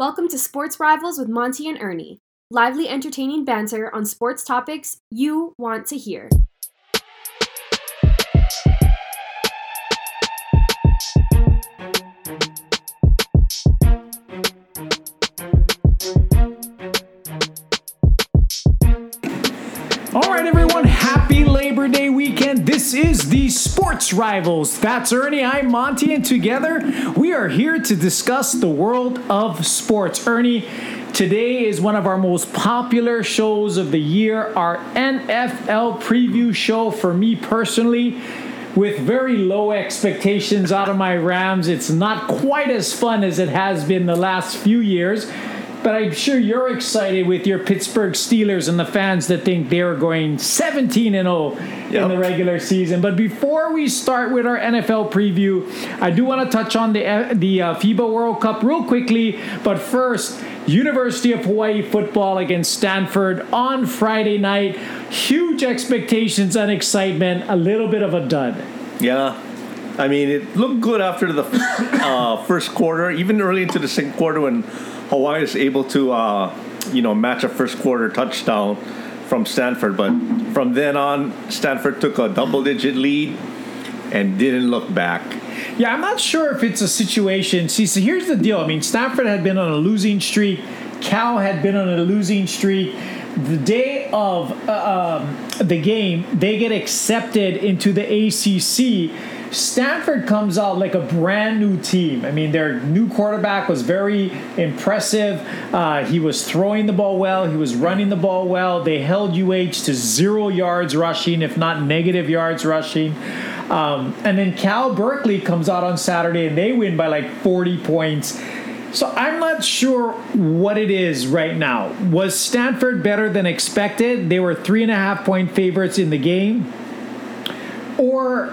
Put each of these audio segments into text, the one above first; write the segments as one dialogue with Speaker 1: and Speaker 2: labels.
Speaker 1: Welcome to Sports Rivals with Monty and Ernie. Lively, entertaining banter on sports topics you want to hear.
Speaker 2: Sports Rivals. That's Ernie, I'm Monty, and together we are here to discuss the world of sports. Ernie, today is one of our most popular shows of the year, our NFL preview show for me personally. With very low expectations out of my Rams, it's not quite as fun as it has been the last few years but I'm sure you're excited with your Pittsburgh Steelers and the fans that think they're going 17 and 0 in the regular season. But before we start with our NFL preview, I do want to touch on the the uh, FIBA World Cup real quickly. But first, University of Hawaii football against Stanford on Friday night. Huge expectations and excitement. A little bit of a dud.
Speaker 3: Yeah. I mean, it looked good after the uh, first quarter, even early into the second quarter when Hawaii is able to, uh, you know, match a first quarter touchdown from Stanford. But from then on, Stanford took a double digit lead and didn't look back.
Speaker 2: Yeah, I'm not sure if it's a situation. See, so here's the deal. I mean, Stanford had been on a losing streak. Cal had been on a losing streak. The day of uh, um, the game, they get accepted into the ACC Stanford comes out like a brand new team. I mean, their new quarterback was very impressive. Uh, he was throwing the ball well, he was running the ball well. They held UH to zero yards rushing, if not negative yards rushing. Um, and then Cal Berkeley comes out on Saturday and they win by like 40 points. So I'm not sure what it is right now. Was Stanford better than expected? They were three and a half point favorites in the game. Or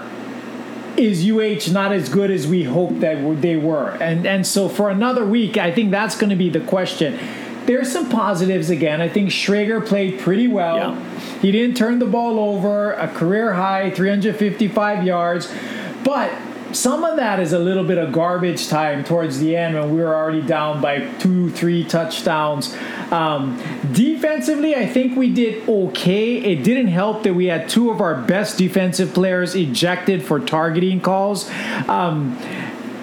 Speaker 2: is UH not as good as we hoped that they were? And and so for another week, I think that's going to be the question. There's some positives again. I think Schager played pretty well. Yeah. He didn't turn the ball over, a career high 355 yards, but some of that is a little bit of garbage time towards the end when we were already down by two, three touchdowns. Um, defensively, I think we did okay. It didn't help that we had two of our best defensive players ejected for targeting calls. Um,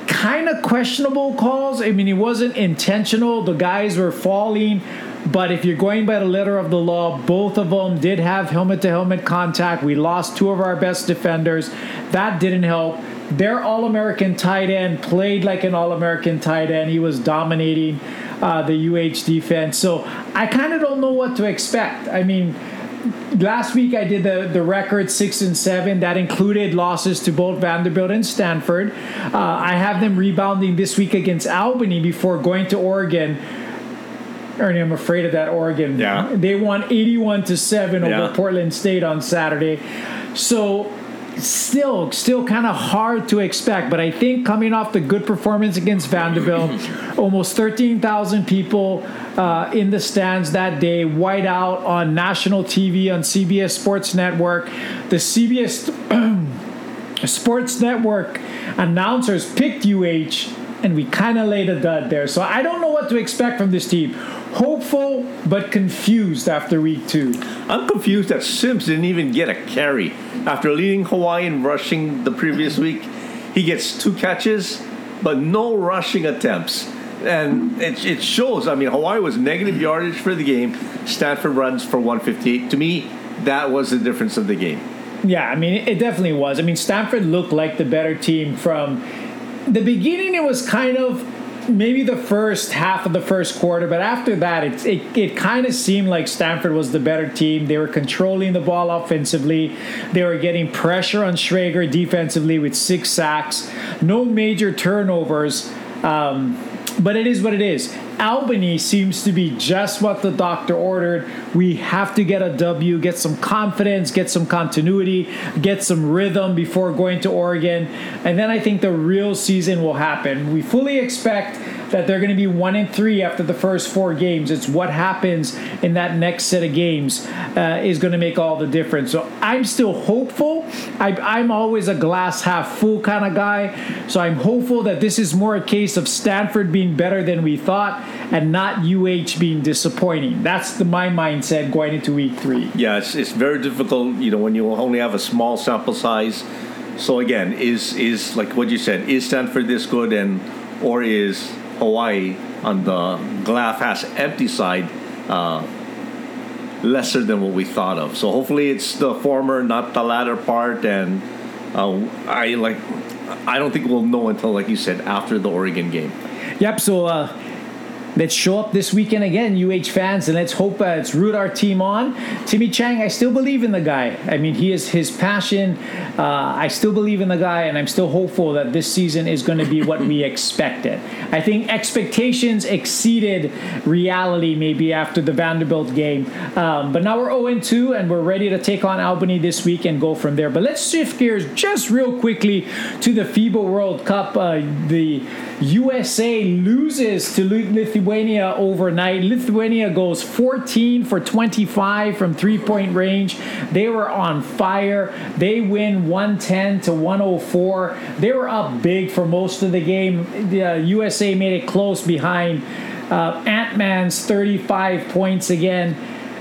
Speaker 2: kind of questionable calls. I mean, it wasn't intentional. The guys were falling. But if you're going by the letter of the law, both of them did have helmet to helmet contact. We lost two of our best defenders. That didn't help. Their All American tight end played like an All American tight end. He was dominating uh, the UH defense. So I kind of don't know what to expect. I mean, last week I did the, the record six and seven. That included losses to both Vanderbilt and Stanford. Uh, I have them rebounding this week against Albany before going to Oregon. Ernie, I'm afraid of that Oregon.
Speaker 3: Yeah.
Speaker 2: They won 81 to 7 over
Speaker 3: Yeah.
Speaker 2: Portland State on Saturday. So still still kind of hard to expect, but I think coming off the good performance against Vanderbilt, almost 13,000 people uh, in the stands that day, white out on national TV on CBS Sports Network. The CBS Sports Network announcers picked UH, and we kind of laid a dud there. So I don't know what to expect from this team. Hopeful, but confused after week two.
Speaker 3: I'm confused that Sims didn't even get a carry. After leading Hawaii in rushing the previous week, he gets two catches, but no rushing attempts. And it, it shows. I mean, Hawaii was negative yardage for the game. Stanford runs for 158. To me, that was the difference of the game.
Speaker 2: Yeah, I mean, it definitely was. I mean, Stanford looked like the better team from the beginning. It was kind of maybe the first half of the first quarter, but after that, it it, it kind of seemed like Stanford was the better team. They were controlling the ball offensively. They were getting pressure on Schager defensively with six sacks, no major turnovers. Um, but it is what it is. Albany seems to be just what the doctor ordered. We have to get a W, get some confidence, get some continuity, get some rhythm before going to Oregon. And then I think the real season will happen. We fully expect that they're going to be one and three after the first four games. It's what happens in that next set of games uh, is going to make all the difference. So I'm still hopeful I, I'm always a glass half full kind of guy. So I'm hopeful that this is more a case of Stanford being better than we thought and not UH being disappointing. That's the my mindset going into week three.
Speaker 3: Yeah, it's, it's very difficult, you know, when you only have a small sample size. So again, is is like what you said, is Stanford this good and or is Hawaii on the glass half empty side uh, lesser than what we thought of? So hopefully it's the former, not the latter part. And uh, I like, I don't think we'll know until, like you said, after the Oregon game.
Speaker 2: Yep. So uh, let's show up this weekend again, UH fans, and let's hope uh, let's root our team on. Timmy Chang, I still believe in the guy. I mean, he is his passion. Uh, I still believe in the guy, and I'm still hopeful that this season is going to be what we expected. I think expectations exceeded reality maybe after the Vanderbilt game, um, but now we're 0 2, and we're ready to take on Albany this week and go from there. But let's shift gears just real quickly to the FIBA World Cup. Uh, the USA loses to Lithuania overnight. Lithuania goes 14 for 25 from three point range. They were on fire. They win 110 to 104. They were up big for most of the game. The uh, USA made it close behind uh, Ant Man's 35 points again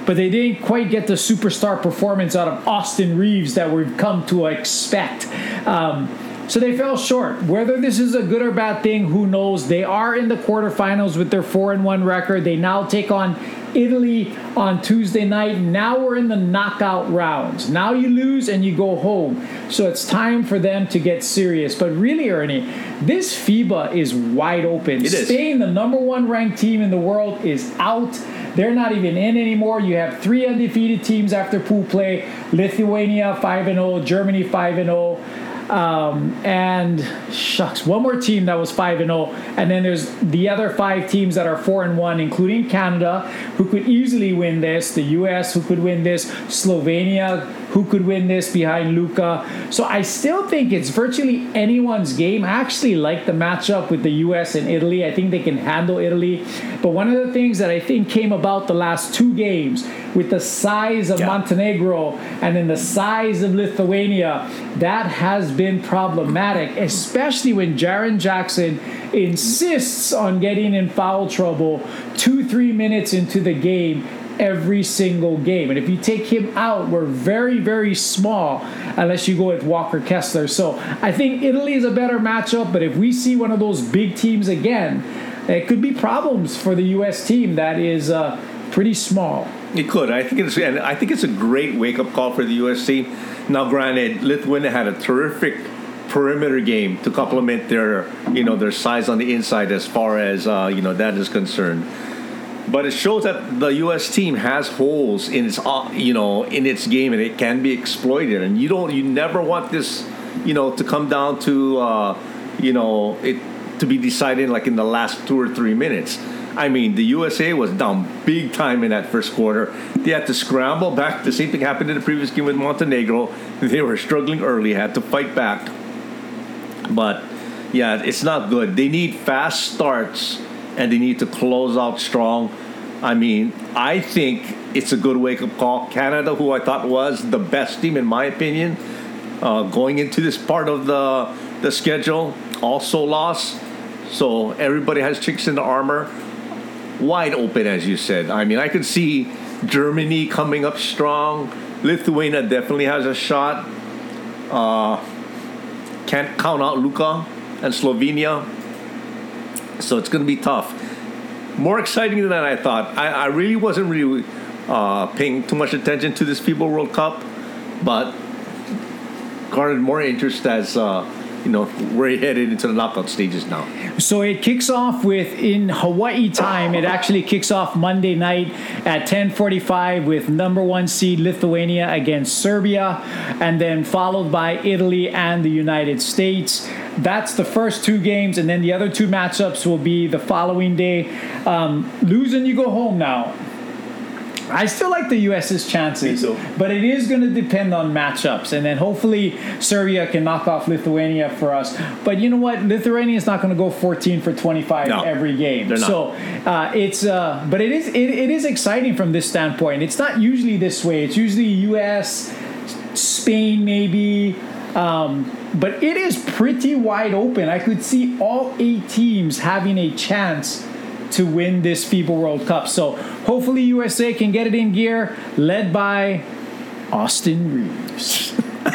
Speaker 2: but they didn't quite get the superstar performance out of Austin Reaves that we've come to expect. Um, so they fell short. Whether this is a good or bad thing, who knows? They are in the quarterfinals with their 4 and 1 record. They now take on Italy on Tuesday night. Now we're in the knockout rounds. Now you lose and you go home. So it's time for them to get serious. But really, Ernie, this FIBA is wide open.
Speaker 3: It is.
Speaker 2: Spain, the number one ranked team in the world, is out. They're not even in anymore. You have three undefeated teams after pool play Lithuania 5 0, Germany 5 0. Um, and shucks, one more team that was five and zero, and then there's the other five teams that are four and one, including Canada, who could easily win this. The U.S. who could win this. Slovenia who could win this behind Luka. So I still think it's virtually anyone's game. I actually like the matchup with the U.S. and Italy. I think they can handle Italy. But one of the things that I think came about the last two games with the size of
Speaker 3: Yeah.
Speaker 2: Montenegro and then the size of Lithuania, that has been problematic, especially when Jaren Jackson insists on getting in foul trouble two, three minutes into the game every single game. And if you take him out, we're very, very small unless you go with Walker Kessler. So I think Italy is a better matchup, but if we see one of those big teams again, it could be problems for the U.S. team that is uh, pretty small.
Speaker 3: It could. I think it's and I think it's a great wake up call for the US team. Now, granted, Lithuania had a terrific perimeter game to complement their you know their size on the inside as far as uh, you know that is concerned. But it shows that the U.S. team has holes in its uh, you know in its game and it can be exploited. And you don't you never want this you know to come down to uh, you know it to be decided like in the last two or three minutes. I mean, the USA was down big time in that first quarter. They had to scramble back. The same thing happened in the previous game with Montenegro. They were struggling early, had to fight back. But yeah, it's not good. They need fast starts and they need to close out strong. I mean, I think it's a good wake up call. Canada, who I thought was the best team in my opinion, uh, going into this part of the the schedule, also lost. So everybody has chicks in the armor, wide open as you said. I mean, I could see Germany coming up strong. Lithuania definitely has a shot. Uh, can't count out Luka and Slovenia. So it's going to be tough. More exciting than I thought. I, I really wasn't really uh, paying too much attention to this FIBA World Cup, but garnered more interest as uh, you know we're headed into the knockout stages now.
Speaker 2: So it kicks off with in Hawaii time. It actually kicks off Monday night at 10:45 with number one seed Lithuania against Serbia, and then followed by Italy and the United States. That's the first two games, and then the other two matchups will be the following day. Um, lose and you go home now. I still like the US's chances, but it is going to depend on matchups, and then hopefully Serbia can knock off Lithuania for us. But you know what? Lithuania is not going to go 14 for 25
Speaker 3: No,
Speaker 2: every game.
Speaker 3: they're not.
Speaker 2: So uh, it's, uh, but it is it, it is exciting from this standpoint. It's not usually this way. It's usually U.S. Spain maybe. Um, but it is pretty wide open. I could see all eight teams having a chance to win this FIBA World Cup. So hopefully USA can get it in gear, led by Austin Reaves. all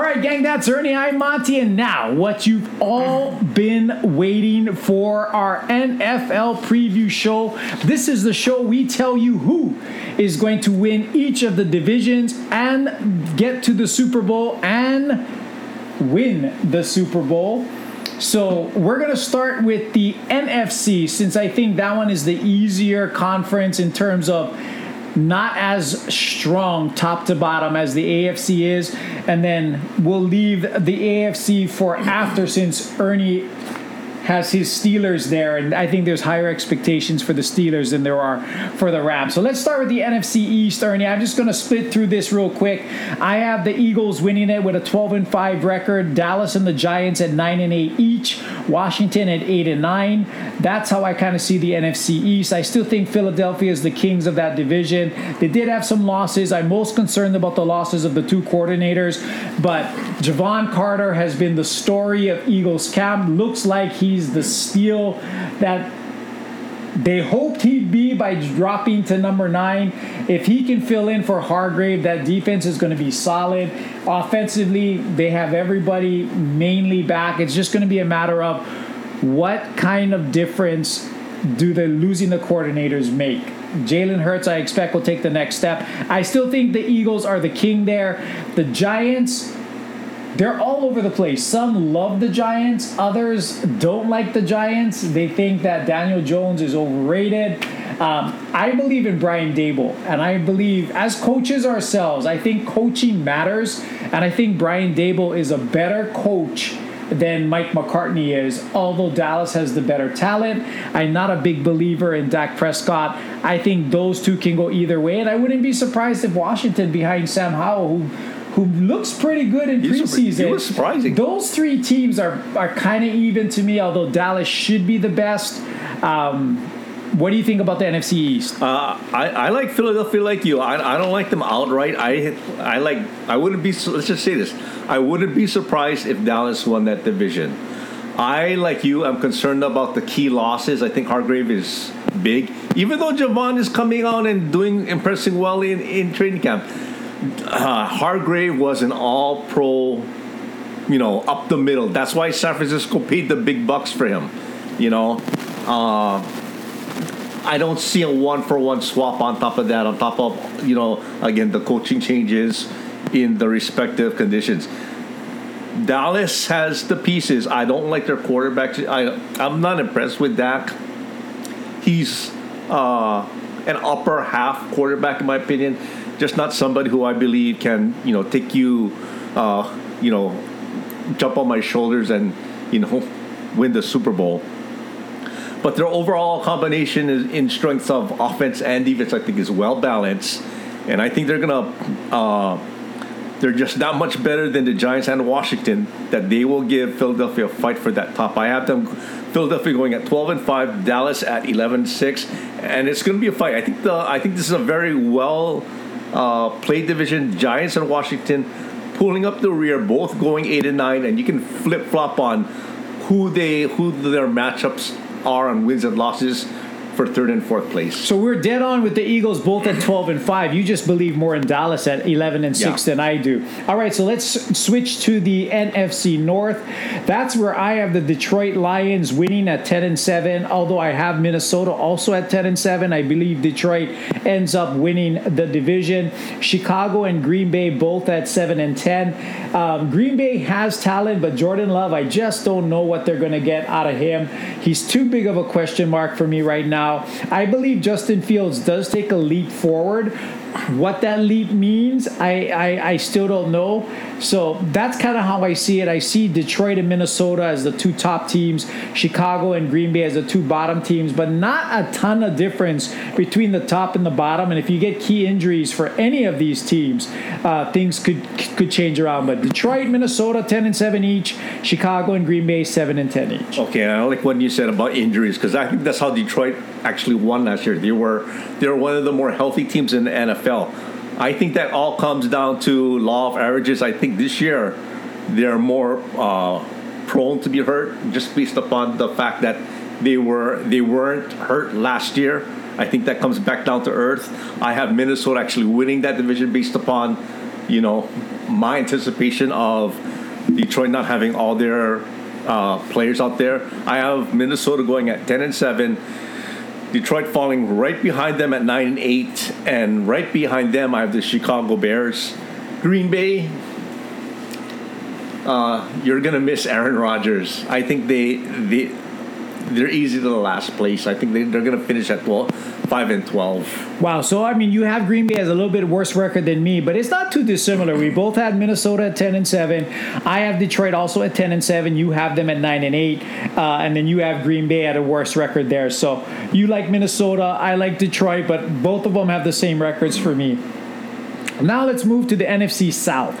Speaker 2: right, gang, that's Ernie. I'm Monty, and now what you've all been waiting for our NFL preview show. This is the show we tell you who is going to win each of the divisions and get to the Super Bowl and win the Super Bowl. So we're going to start with the NFC since I think that one is the easier conference in terms of not as strong top to bottom as the AFC is. And then we'll leave the AFC for after since Ernie has his Steelers there, and I think there's higher expectations for the Steelers than there are for the Rams. So let's start with the NFC East, Ernie. I'm just going to split through this real quick. I have the Eagles winning it with a 12 and 5 record, Dallas and the Giants at 9 and 8 each, Washington at 8 and 9. That's how I kind of see the NFC East. I still think Philadelphia is the kings of that division. They did have some losses. I'm most concerned about the losses of the two coordinators, but Javon Carter has been the story of Eagles camp. Looks like he he's the steal that they hoped he'd be by dropping to number nine. If he can fill in for Hargrave, that defense is going to be solid. Offensively, they have everybody mainly back. It's just going to be a matter of what kind of difference do the losing the coordinators make. Jalen Hurts, I expect, will take the next step. I still think the Eagles are the king there. The Giants they're all over the place. Some love the Giants, others don't like the Giants. They think that Daniel Jones is overrated. Um, I believe in Brian Daboll, and I believe as coaches ourselves, I think coaching matters, and I think Brian Daboll is a better coach than Mike McCarthy is, although Dallas has the better talent. I'm not a big believer in Dak Prescott. I think those two can go either way, and I wouldn't be surprised if Washington behind Sam Howell, who who looks pretty good in He's preseason.
Speaker 3: He was surprising.
Speaker 2: Those three teams are are kind of even to me, although Dallas should be the best. Um, what do you think about the NFC East?
Speaker 3: Uh, I, I like Philadelphia like you. I, I don't like them outright. I I like I wouldn't be let's just say this. I wouldn't be surprised if Dallas won that division. I like you. I'm concerned about the key losses. I think Hargrave is big, even though Javon is coming out and doing impressing well in in training camp uh, Hargrave was an all pro, you know, up the middle. That's why San Francisco paid the big bucks for him. You know, uh, I don't see a one for one swap on top of that, on top of, you know, again, the coaching changes in the respective conditions. Dallas has the pieces. I don't like their quarterback. I, I'm not impressed with Dak. He's uh, an upper half quarterback, in my opinion just not somebody who I believe can you know take you, uh, you know, jump on my shoulders and you know win the Super Bowl. But their overall combination is in strengths of offense and defense, I think, is well balanced, and I think they're gonna. Uh, they're just not much better than the Giants and Washington that they will give Philadelphia a fight for that top. I have them Philadelphia going at 12 and 5, Dallas at 11 6, and it's going to be a fight. I think the I think this is a very well uh, play division, Giants and Washington pulling up the rear, both going eight and nine, and you can flip flop on who they who their matchups are on wins and losses for third and fourth place.
Speaker 2: So we're dead on with the Eagles both at 12 and 5. You just believe more in Dallas at 11 and 6 yeah. than I do. All right, so let's switch to the NFC North. That's where I have the Detroit Lions winning at 10 and 7, although I have Minnesota also at 10 and 7. I believe Detroit ends up winning the division. Chicago and Green Bay both at 7 and 10. Um, Green Bay has talent, but Jordan Love, I just don't know what they're going to get out of him. He's too big of a question mark for me right now now. I believe Justin Fields does take a leap forward. What that leap means, I, I, I still don't know. So that's kind of how I see it. I see Detroit and Minnesota as the two top teams, Chicago and Green Bay as the two bottom teams, but not a ton of difference between the top and the bottom. And if you get key injuries for any of these teams, uh, things could could change around. But Detroit, Minnesota, ten and seven each. Chicago and Green Bay, seven and ten each.
Speaker 3: Okay, I like what you said about injuries because I think that's how Detroit actually won last year. They were they were one of the more healthy teams in the NFL. I think that all comes down to law of averages. I think this year they're more uh, prone to be hurt just based upon the fact that they were they weren't hurt last year. I think that comes back down to earth. I have Minnesota actually winning that division based upon, you know, my anticipation of Detroit not having all their uh, players out there. I have Minnesota going at ten and seven. Detroit falling right behind them at nine and eight, and right behind them I have the Chicago Bears. Green Bay, uh, you're gonna miss Aaron Rodgers. I think they they they're easy to the last place. I think they, they're gonna finish at 12, five and twelve.
Speaker 2: Wow. So I mean, you have Green Bay as a little bit worse record than me, but it's not too dissimilar. We both had Minnesota at ten and seven. I have Detroit also at ten and seven. You have them at nine and eight, uh, and then you have Green Bay at a worse record there. So you like Minnesota, I like Detroit, but both of them have the same records for me. Now let's move to the NFC South.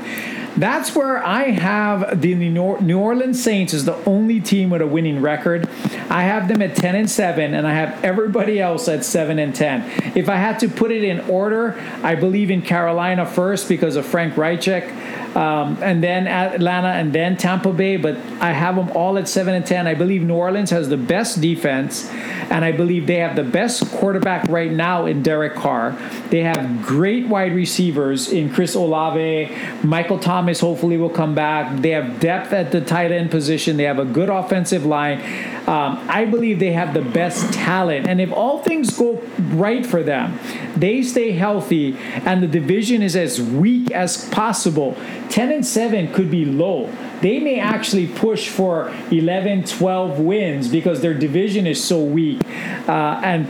Speaker 2: That's where I have the New Orleans Saints as the only team with a winning record. I have them at 10 and 7 and I have everybody else at 7 and 10. If I had to put it in order, I believe in Carolina first because of Frank Reichardt um, and then Atlanta, and then Tampa Bay. But I have them all at seven and ten. I believe New Orleans has the best defense, and I believe they have the best quarterback right now in Derek Carr. They have great wide receivers in Chris Olave, Michael Thomas. Hopefully, will come back. They have depth at the tight end position. They have a good offensive line. Um, I believe they have the best talent, and if all things go right for them, they stay healthy, and the division is as weak as possible 10 and 7 could be low. They may actually push for 11, 12 wins because their division is so weak uh, and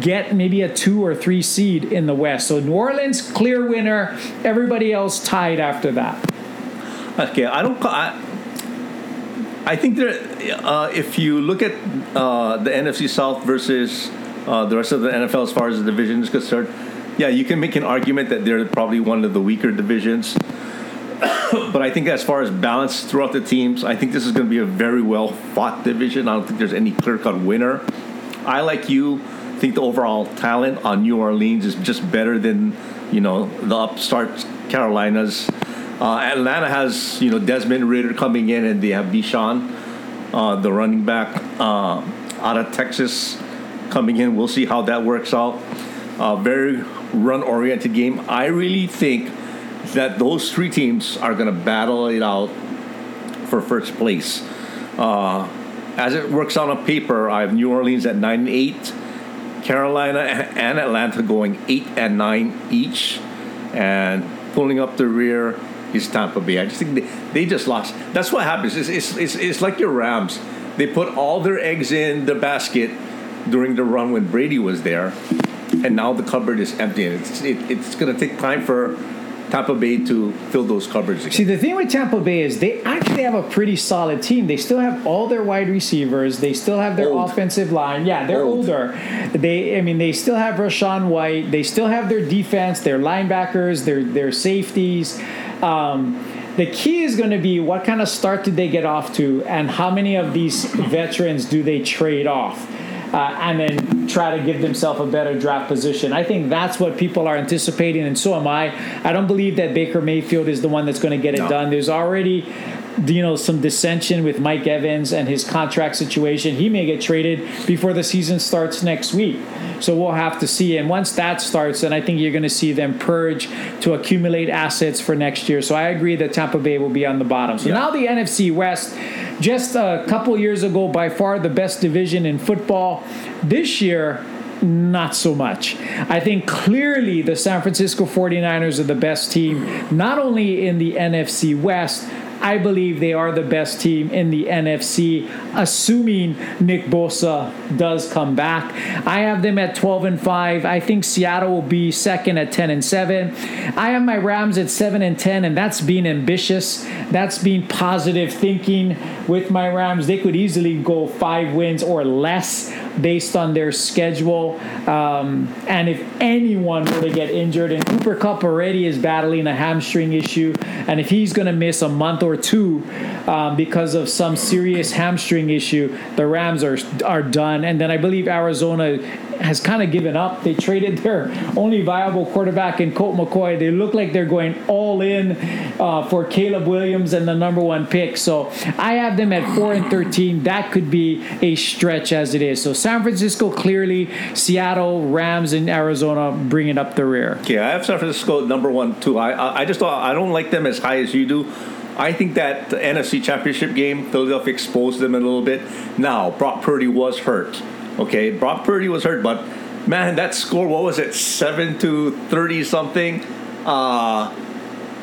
Speaker 2: get maybe a two or three seed in the West. So New Orleans, clear winner. Everybody else tied after that.
Speaker 3: Okay, I don't. I, I think that uh, if you look at uh, the NFC South versus uh, the rest of the NFL as far as the division is concerned, yeah, you can make an argument that they're probably one of the weaker divisions. but I think as far as balance throughout the teams, I think this is going to be a very well fought division. I don't think there's any clear cut winner. I like you think the overall talent on New Orleans is just better than you know the upstart Carolinas. Uh, Atlanta has you know Desmond Ridder coming in, and they have Bijan, uh, the running back uh, out of Texas, coming in. We'll see how that works out. Uh, very run oriented game. I really think that those three teams are going to battle it out for first place. Uh, as it works out on a paper, I have New Orleans at nine and eight, Carolina and Atlanta going eight and nine each, and pulling up the rear is Tampa Bay. I just think they, they just lost. That's what happens. It's, it's, it's, it's like your Rams. They put all their eggs in the basket during the run when Brady was there, and now the cupboard is empty. And it's, it, it's going to take time for Tampa Bay to fill those cupboards. Again.
Speaker 2: See, the thing with Tampa Bay is they actually have a pretty solid team. They still have all their wide receivers. They still have their Old. offensive line. Yeah, they're Old. older. They, I mean, they still have Rachaad White. They still have their defense, their linebackers, their their safeties. Um, the key is going to be what kind of start did they get off to, and how many of these veterans do they trade off? Uh, and then try to give themselves a better draft position. I think that's what people are anticipating, and so am I. I don't believe that Baker Mayfield is the one that's going to get it no. done. There's already you know some dissension with Mike Evans and his contract situation. He may get traded before the season starts next week. So we'll have to see. And once that starts, then I think you're going to see them purge to accumulate assets for next year. So I agree that Tampa Bay will be on the bottom. So yeah. now the NFC West, just a couple years ago, by far the best division in football. This year, not so much. I think clearly the San Francisco 49ers are the best team, not only in the NFC West, I believe they are the best team in the NFC, assuming Nick Bosa does come back. I have them at 12 and 5. I think Seattle will be second at 10 and 7. I have my Rams at 7 and 10, and that's being ambitious. That's being positive thinking with my Rams. They could easily go five wins or less based on their schedule. Um, and if anyone were to get injured, and Cooper Kupp already is battling a hamstring issue, and if he's going to miss a month or two um, because of some serious hamstring issue, the Rams are are done. And then I believe Arizona has kind of given up. They traded their only viable quarterback in Colt McCoy. They look like they're going all in uh, for Caleb Williams and the number one pick. So I have them at four and thirteen. That could be a stretch as it is. So San Francisco clearly, Seattle, Rams, and Arizona bringing up the rear.
Speaker 3: Okay, I have San Francisco number one too. I I, I just don't, I don't like them as high as you do. I think that the NFC Championship game, Philadelphia exposed them a little bit. Now, Brock Purdy was hurt. Okay, Brock Purdy was hurt, but man, that score, what was it, seven to thirty something? Uh,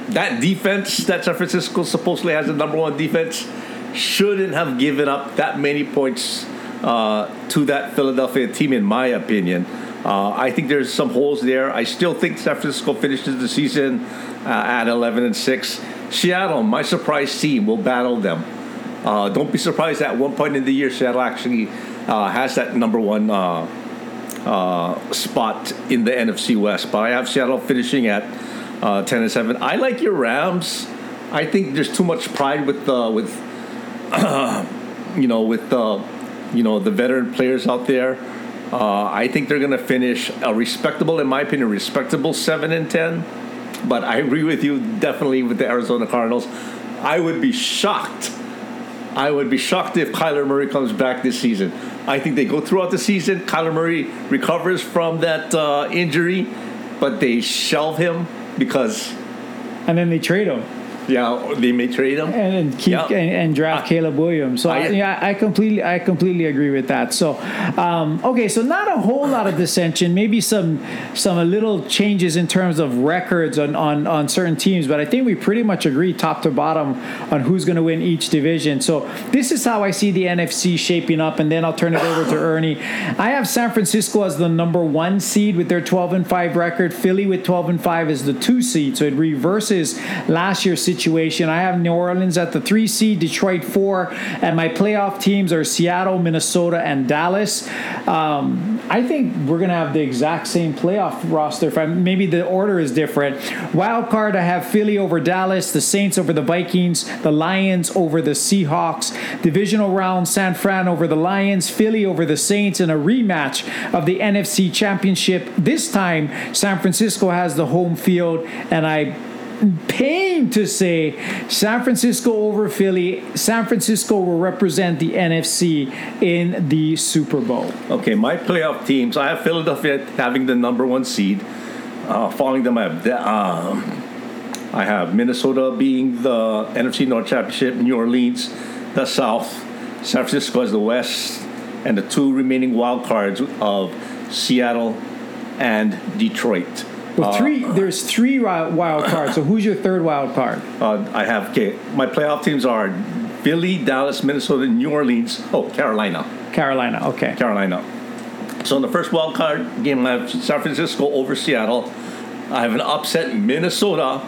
Speaker 3: that defense that San Francisco supposedly has the number one defense shouldn't have given up that many points uh, to that Philadelphia team, in my opinion. Uh, I think there's some holes there. I still think San Francisco finishes the season uh, at 11 and six. Seattle, my surprise team, will battle them. Uh, don't be surprised at one point in the year, Seattle actually uh, has that number one uh, uh, spot in the NFC West. But I have Seattle finishing at uh, 10 and 7. I like your Rams. I think there's too much pride with uh, with you know with the you know the veteran players out there. Uh, I think they're going to finish a respectable, in my opinion, respectable seven and ten. But I agree with you definitely with the Arizona Cardinals. I would be shocked. I would be shocked if Kyler Murray comes back this season. I think they go throughout the season. Kyler Murray recovers from that uh, injury, but they shelve him because
Speaker 2: And then they trade him.
Speaker 3: Yeah, they may trade him.
Speaker 2: and, and keep
Speaker 3: Yeah.
Speaker 2: and, and draft
Speaker 3: I-
Speaker 2: Caleb Williams. So I,
Speaker 3: I-
Speaker 2: yeah, I completely I completely agree with that. So um, okay, so not a whole lot of dissension. Maybe some some little changes in terms of records on on on certain teams, but I think we pretty much agree top to bottom on who's going to win each division. So this is how I see the NFC shaping up, and then I'll turn it over to Ernie. I have San Francisco as the number one seed with their 12 and five record. Philly with 12 and five is the two seed, so it reverses last year's situation. I have New Orleans at the three seed, Detroit four, and my playoff teams are Seattle, Minnesota, and Dallas. Um, I think we're gonna have the exact same playoff roster. If I, maybe the order is different. Wild card, I have Philly over Dallas, the Saints over the Vikings, the Lions over the Seahawks. Divisional round, San Fran over the Lions, Philly over the Saints, and a rematch of the NFC Championship. This time, San Francisco has the home field, and I pain to say San Francisco over Philly. San Francisco will represent the NFC in the Super Bowl.
Speaker 3: Okay, my playoff teams. I have Philadelphia having the number one seed. Uh, following them, I have um, I have Minnesota being the NFC North Championship, New Orleans, the South, San Francisco as the West, and the two remaining wild cards of Seattle and Detroit.
Speaker 2: Well, three. There's three wild cards. So who's your third wild card?
Speaker 3: Uh, I have okay. My playoff teams are Philly, Dallas, Minnesota, New Orleans. Oh, Carolina.
Speaker 2: Carolina. Okay.
Speaker 3: Carolina. So in the first wild card game, I have San Francisco over Seattle. I have an upset Minnesota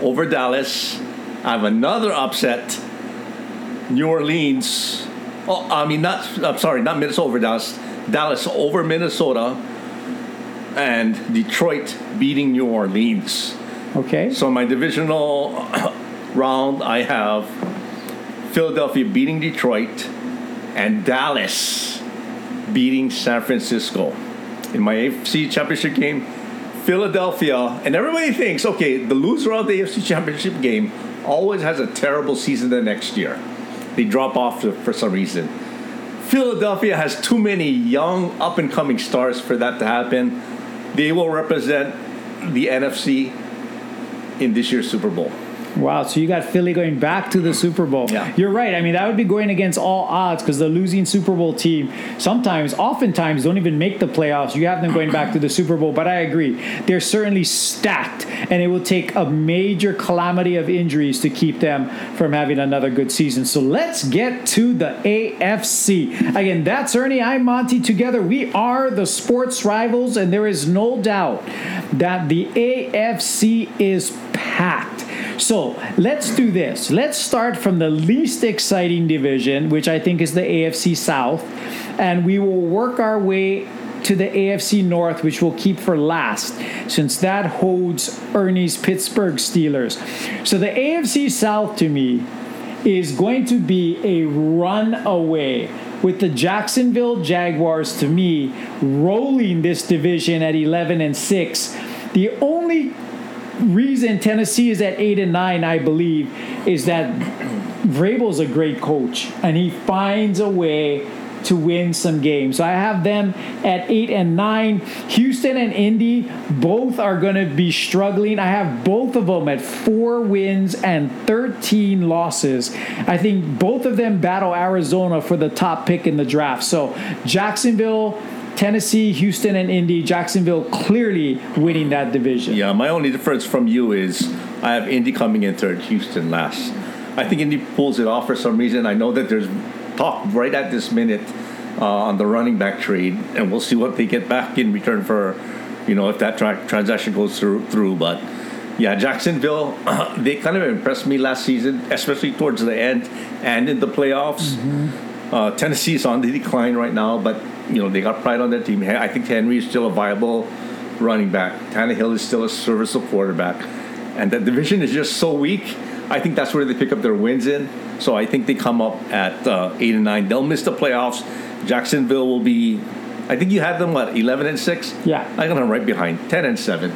Speaker 3: over Dallas. I have another upset New Orleans. Oh, I mean not. I'm sorry, not Minnesota over Dallas. Dallas over Minnesota, and Detroit beating New Orleans.
Speaker 2: Okay.
Speaker 3: So in my divisional round, I have Philadelphia beating Detroit and Dallas beating San Francisco. In my AFC Championship game, Philadelphia, and everybody thinks, okay, the loser of the AFC Championship game always has a terrible season the next year. They drop off for- for some reason. Philadelphia has too many young, up and coming stars for that to happen. They will represent the NFC in this year's Super Bowl.
Speaker 2: Wow. So you got Philly going back to the Super Bowl.
Speaker 3: Yeah.
Speaker 2: You're right. I mean, that would be going against all odds because the losing Super Bowl team sometimes, oftentimes, don't even make the playoffs. You have them going back to the Super Bowl. But I agree, they're certainly stacked, and it will take a major calamity of injuries to keep them from having another good season. So let's get to the AFC. Again, that's Ernie. I'm Monty. Together, we are the sports rivals, and there is no doubt that the AFC is packed. So let's do this. Let's start from the least exciting division, which I think is the AFC South, and we will work our way to the AFC North, which we'll keep for last, since that holds Ernie's Pittsburgh Steelers. So the AFC South to me is going to be a runaway with the Jacksonville Jaguars to me rolling this division at 11 and 6. The only reason Tennessee is at 8 and 9, I believe, is that Vrabel's a great coach and he finds a way to win some games. So I have them at 8 and 9. Houston and Indy both are going to be struggling. I have both of them at 4 wins and 13 losses. I think both of them battle Arizona for the top pick in the draft. So Jacksonville Tennessee, Houston, and Indy. Jacksonville clearly winning that division.
Speaker 3: Yeah, my only difference from you is I have Indy coming in third, Houston last. I think Indy pulls it off for some reason. I know that there's talk right at this minute uh, on the running back trade, and we'll see what they get back in return for, you know, if that tra- transaction goes through. through. But yeah, Jacksonville, uh, they kind of impressed me last season, especially towards the end and in the playoffs. Mm-hmm. Uh, Tennessee's on the decline right now, but you know they got pride on their team. I think Henry is still a viable running back. Tannehill is still a serviceable quarterback, and the division is just so weak. I think that's where they pick up their wins in. So I think they come up at uh, eight and nine. They'll miss the playoffs. Jacksonville will be. I think you had them what eleven and six.
Speaker 2: Yeah,
Speaker 3: I got them right behind ten and seven.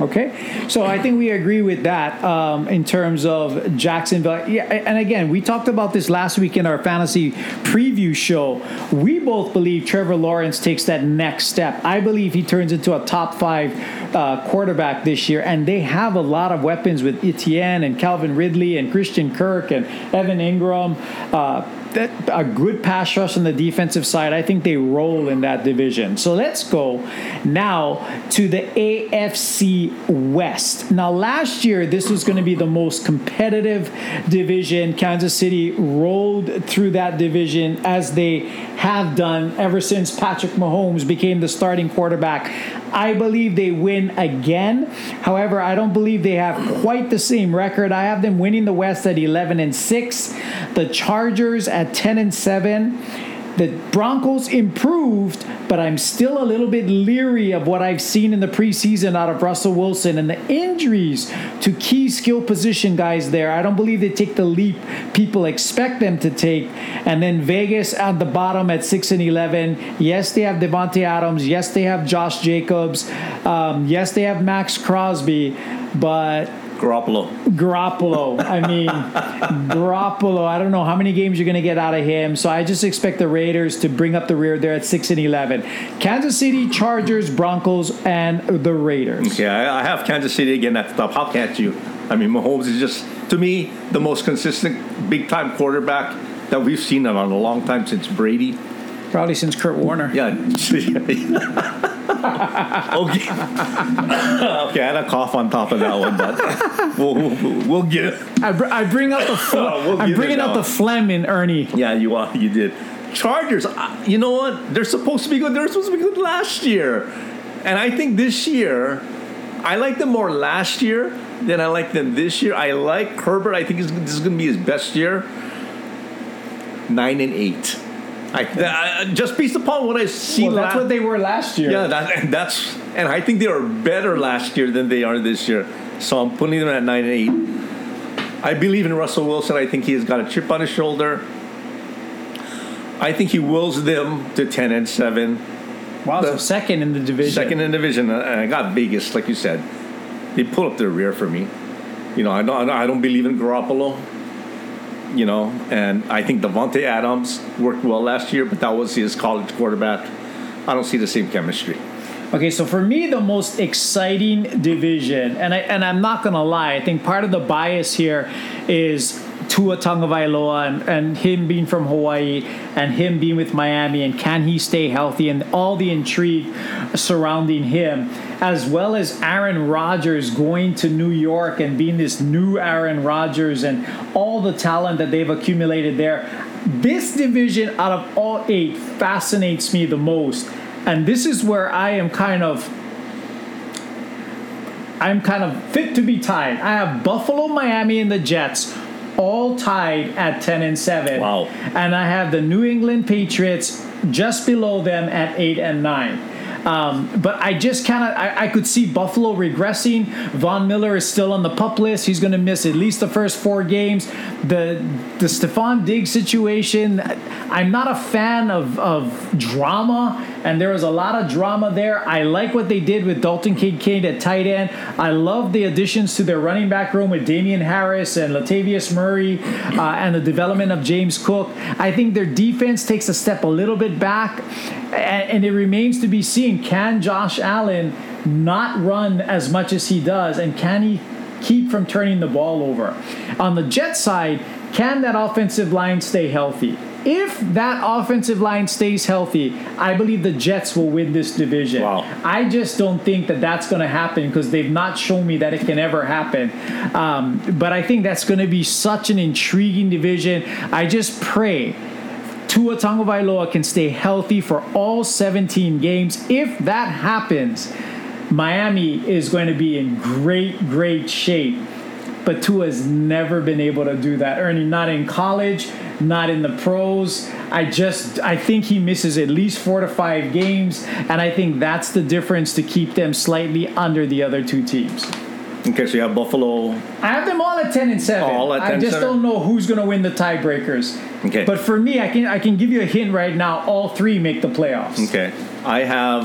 Speaker 2: Okay, so I think we agree with that um, in terms of Jacksonville. Yeah, and again, we talked about this last week in our fantasy preview show. We both believe Trevor Lawrence takes that next step. I believe he turns into a top five uh, quarterback this year, and they have a lot of weapons with Etienne and Calvin Ridley and Christian Kirk and Evan Engram. Uh, that, a good pass rush on the defensive side. I think they roll in that division. So let's go now to the AFC West. Now, last year, this was going to be the most competitive division. Kansas City rolled through that division as they have done ever since Patrick Mahomes became the starting quarterback. I believe they win again. However, I don't believe they have quite the same record. I have them winning the West at 11 and 6, the Chargers at 10 and 7 the Broncos improved, but I'm still a little bit leery of what I've seen in the preseason out of Russell Wilson and the injuries to key skill position guys there. I don't believe they take the leap people expect them to take. And then Vegas at the bottom at 6 and 11. Yes, they have Davante Adams. Yes, they have Josh Jacobs. Um, yes, they have Maxx Crosby, but
Speaker 3: Garoppolo.
Speaker 2: Garoppolo. I mean, Garoppolo. I don't know how many games you're going to get out of him. So I just expect the Raiders to bring up the rear there at six and eleven. Kansas City, Chargers, Broncos, and the Raiders.
Speaker 3: Okay, I, have Kansas City again at the top. How can't you? I mean, Mahomes is just to me the most consistent, big time quarterback that we've seen in a long time since Brady.
Speaker 2: Probably since Kurt Warner.
Speaker 3: Yeah. okay. okay, I had a cough on top of that one, but we'll, we'll, we'll get.
Speaker 2: I, br- I bring up the fl- we'll I'm bringing out the phlegm in Ernie.
Speaker 3: Yeah, you are. You did. Chargers. You know what? They're supposed to be good. They're supposed to be good last year, and I think this year, I like them more last year than I like them this year. I like Herbert. I think this is going to be his best year. Nine and eight. I, uh, just based upon what I see.
Speaker 2: Well, that's what they were last year.
Speaker 3: Yeah, that, and that's and I think they are better last year than they are this year. So I'm putting them at nine and eight. I believe in Russell Wilson. I think he has got a chip on his shoulder. I think he wills them to ten and seven.
Speaker 2: Wow, the, so second in the division.
Speaker 3: Second in the division, and I got Vegas, like you said. They pull up their rear for me. You know, I don't, I don't believe in Garoppolo you know, and I think Davante Adams worked well last year, but that was his college quarterback. I don't see the same chemistry.
Speaker 2: Okay, so for me, the most exciting division, and I and I'm not gonna lie, I think part of the bias here is Tua Tagovailoa and, and him being from Hawaii and him being with Miami and can he stay healthy and all the intrigue surrounding him, as well as Aaron Rodgers going to New York and being this new Aaron Rodgers and all the talent that they've accumulated there. This division out of all eight fascinates me the most. And this is where I am kind of I'm kind of fit to be tied. I have Buffalo, Miami, and the Jets all tied at 10 and 7.
Speaker 3: Wow.
Speaker 2: And I have the New England Patriots just below them at 8 and 9. Um, but I just kind of I, I, could see Buffalo regressing. Von Miller is still on the pup list. He's going to miss at least the first four games. The the Stefon Diggs situation. I'm not a fan of of drama, and there was a lot of drama there. I like what they did with Dalton Kincaid at tight end. I love the additions to their running back room with Damien Harris and Latavius Murray, uh, and the development of James Cook. I think their defense takes a step a little bit back, and, and it remains to be seen can Josh Allen not run as much as he does, and can he keep from turning the ball over? On the Jet side, can that offensive line stay healthy? If that offensive line stays healthy, I believe the Jets will win this division.
Speaker 3: Wow.
Speaker 2: I just don't think that that's going to happen because they've not shown me that it can ever happen. Um, but I think that's going to be such an intriguing division. I just pray Tua Tagovailoa can stay healthy for all 17 games. If that happens, Miami is going to be in great, great shape. But Tua has never been able to do that. Ernie, not in college, not in the pros. I just I think he misses at least four to five games, and I think that's the difference to keep them slightly under the other two teams.
Speaker 3: Okay, so you have Buffalo.
Speaker 2: I have them all at ten and seven.
Speaker 3: All at 10
Speaker 2: I just
Speaker 3: seven?
Speaker 2: don't know who's going to win the tiebreakers.
Speaker 3: Okay.
Speaker 2: But for me, I can I can give you a hint right now. All three make the playoffs.
Speaker 3: Okay, I have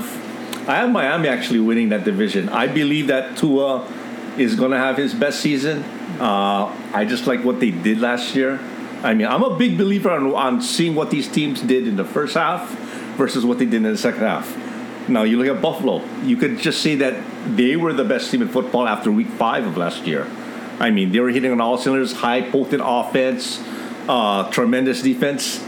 Speaker 3: I have Miami actually winning that division. I believe that Tua is going to have his best season. Uh, I just like what they did last year. I mean, I'm a big believer on, on seeing what these teams did in the first half versus what they did in the second half. Now you look at Buffalo. You could just say that they were the best team in football after Week Five of last year. I mean, they were hitting on all cylinders, high potent offense, uh, tremendous defense.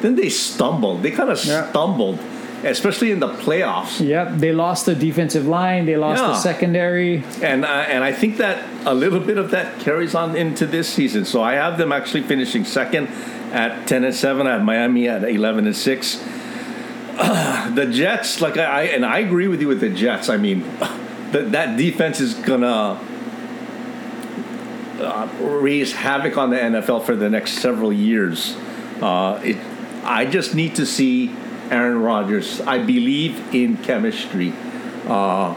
Speaker 3: Then they stumbled. They kind of
Speaker 2: Yeah.
Speaker 3: stumbled, especially in the playoffs.
Speaker 2: Yep, they lost the defensive line. They lost the secondary.
Speaker 3: And uh, and I think that a little bit of that carries on into this season. So I have them actually finishing second at ten and seven. I have Miami at eleven and six. the Jets, like I, I and I agree with you with the Jets. I mean, that that defense is gonna uh, raise havoc on the NFL for the next several years. Uh, it, I just need to see Aaron Rodgers. I believe in chemistry. Uh,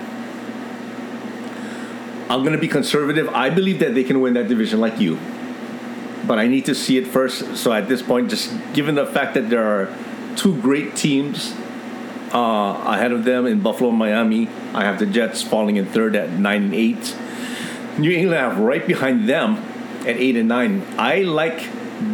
Speaker 3: I'm going to be conservative. I believe that they can win that division like you. But I need to see it first. So at this point, just given the fact that there are two great teams uh, ahead of them in Buffalo Miami, I have the Jets falling in third at 9 and 8. New England have right behind them at 8 and 9. I like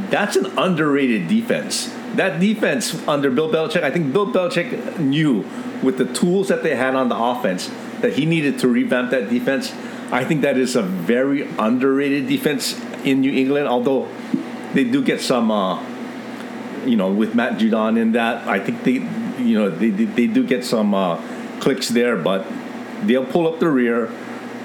Speaker 3: that's an underrated defense. That defense under Bill Belichick, I think Bill Belichick knew with the tools that they had on the offense that he needed to revamp that defense. I think that is a very underrated defense in New England, although they do get some, uh, you know, with Matt Judon in that. I think they, you know, they, they, they do get some uh, clicks there, but they'll pull up the rear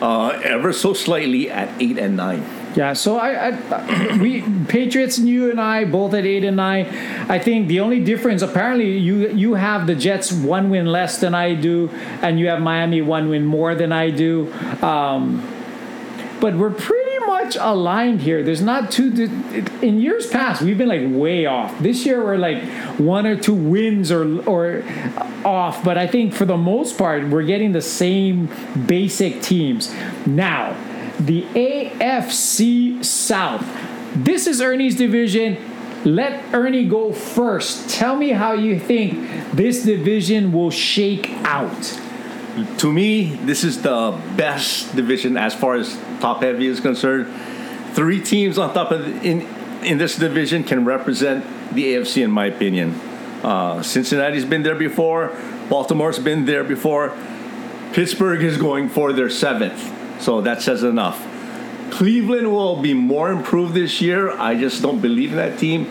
Speaker 3: uh, ever so slightly at 8 and 9.
Speaker 2: Yeah, so I, I, we Patriots and you and I both at eight and nine. I think the only difference apparently you you have the Jets one win less than I do, and you have Miami one win more than I do. Um, but we're pretty aligned here. There's not two. In years past, we've been like way off. This year, we're like one or two wins or or off. But I think for the most part, we're getting the same basic teams now the AFC South. This is Ernie's division. Let Ernie go first. Tell me how you think this division will shake out.
Speaker 3: To me, this is the best division as far as top heavy is concerned. Three teams on top of in in this division can represent the AFC, in my opinion. Uh, Cincinnati's been there before. Baltimore's been there before. Pittsburgh is going for their seventh, so that says enough. Cleveland will be more improved this year. I just don't believe in that team.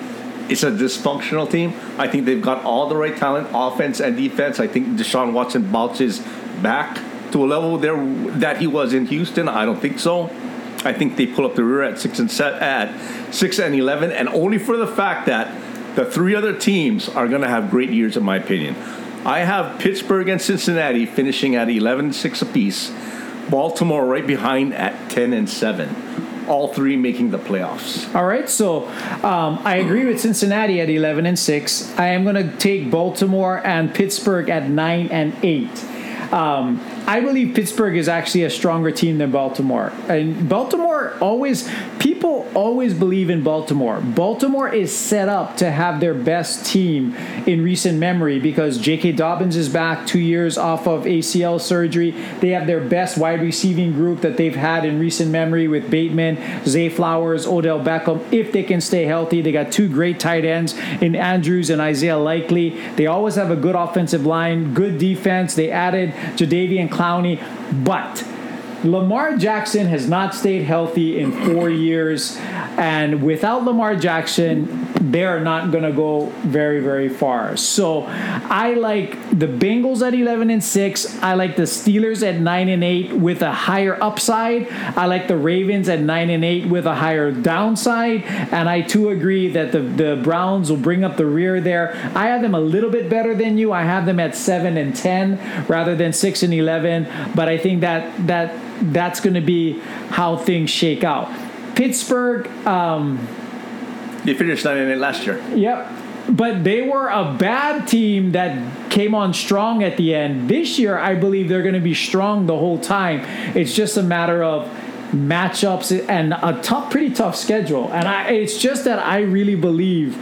Speaker 3: It's a dysfunctional team. I think they've got all the right talent, offense and defense. I think Deshaun Watson bounces back to a level there that he was in Houston. I don't think so. I think they pull up the rear at six and set at six and eleven, and only for the fact that the three other teams are going to have great years, in my opinion. I have Pittsburgh and Cincinnati finishing at 11 and 6 apiece. Baltimore right behind at 10 and 7. all three making the playoffs.
Speaker 2: All right, so um, I agree with Cincinnati at 11 and 6. I am going to take Baltimore and Pittsburgh at 9 and 8. Um, I believe Pittsburgh is actually a stronger team than Baltimore. And Baltimore always, people always believe in Baltimore. Baltimore is set up to have their best team in recent memory because J.K. Dobbins is back two years off of ACL surgery. They have their best wide receiving group that they've had in recent memory with Bateman, Zay Flowers, Odell Beckham. If they can stay healthy, they got two great tight ends in Andrews and Isaiah Likely. They always have a good offensive line, good defense. They added Jadeveon Clowney, but Lamar Jackson has not stayed healthy in four years, and without Lamar Jackson, they're not going to go very, very far. So I like the Bengals at 11 and 6. I like the Steelers at 9 and 8 with a higher upside. I like the Ravens at 9 and 8 with a higher downside. And I too agree that the, the Browns will bring up the rear there. I have them a little bit better than you. I have them at 7 and 10 rather than 6 and 11. But I think that that that's going to be how things shake out. Pittsburgh, um,
Speaker 3: They finished nine and eight last year.
Speaker 2: Yep. But they were a bad team that came on strong at the end. This year, I believe they're going to be strong the whole time. It's just a matter of matchups and a tough, pretty tough schedule. And I, it's just that I really believe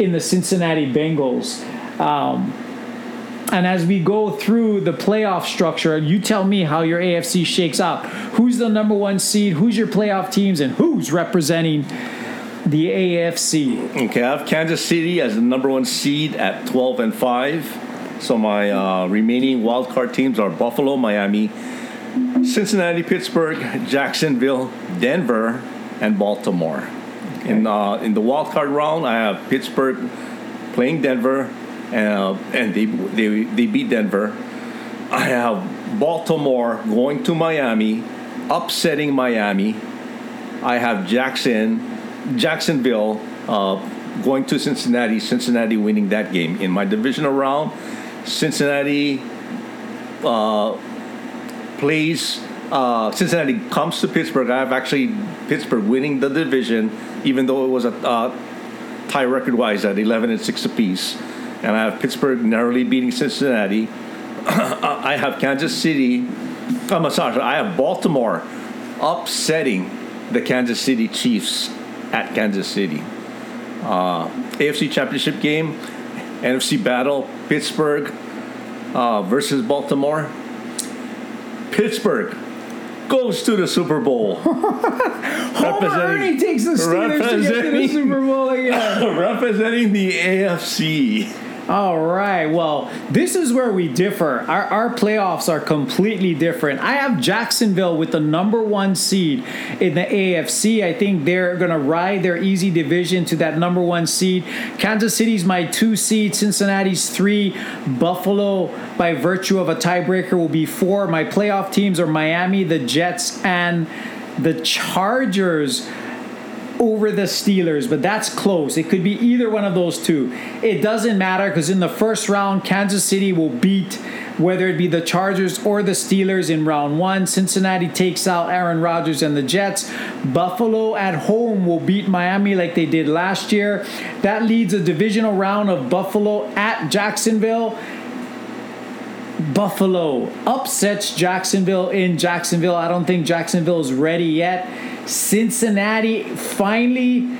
Speaker 2: in the Cincinnati Bengals. Um, and as we go through the playoff structure, you tell me how your AFC shakes out. Who's the number one seed? Who's your playoff teams? And who's representing the AFC?
Speaker 3: Okay, I have Kansas City as the number one seed at 12 and 5. So my uh, remaining wild card teams are Buffalo, Miami, Cincinnati, Pittsburgh, Jacksonville, Denver, and Baltimore. In uh, in the wild card round, I have Pittsburgh playing Denver, uh, and they, they they beat Denver. I have Baltimore going to Miami, upsetting Miami. I have Jackson, Jacksonville uh, going to Cincinnati. Cincinnati winning that game in my divisional round. Cincinnati uh, plays. Uh, Cincinnati comes to Pittsburgh. I have actually Pittsburgh winning the division, even though it was a uh, tie record wise at 11 and 6 apiece. And I have Pittsburgh narrowly beating Cincinnati. I have Kansas City. I'm sorry, I have Baltimore upsetting the Kansas City Chiefs at Kansas City. Uh, AFC Championship game, NFC battle, Pittsburgh uh, versus Baltimore. Pittsburgh goes to the Super Bowl.
Speaker 2: Homer Ernie takes the Steelers to get to the Super Bowl again.
Speaker 3: representing the AFC.
Speaker 2: All right. Well, this is where we differ. Our, our playoffs are completely different. I have Jacksonville with the number one seed in the AFC. I think they're going to ride their easy division to that number one seed. Kansas City's my two seed. Cincinnati's three. Buffalo, by virtue of a tiebreaker, will be four. My playoff teams are Miami, the Jets, and the Chargers over the Steelers, but that's close. It could be either one of those two. It doesn't matter because in the first round, Kansas City will beat whether it be the Chargers or the Steelers in round one. Cincinnati takes out Aaron Rodgers and the Jets. Buffalo at home will beat Miami like they did last year. That leads a divisional round of Buffalo at Jacksonville. Buffalo upsets Jacksonville in Jacksonville. I don't think Jacksonville is ready yet. Cincinnati finally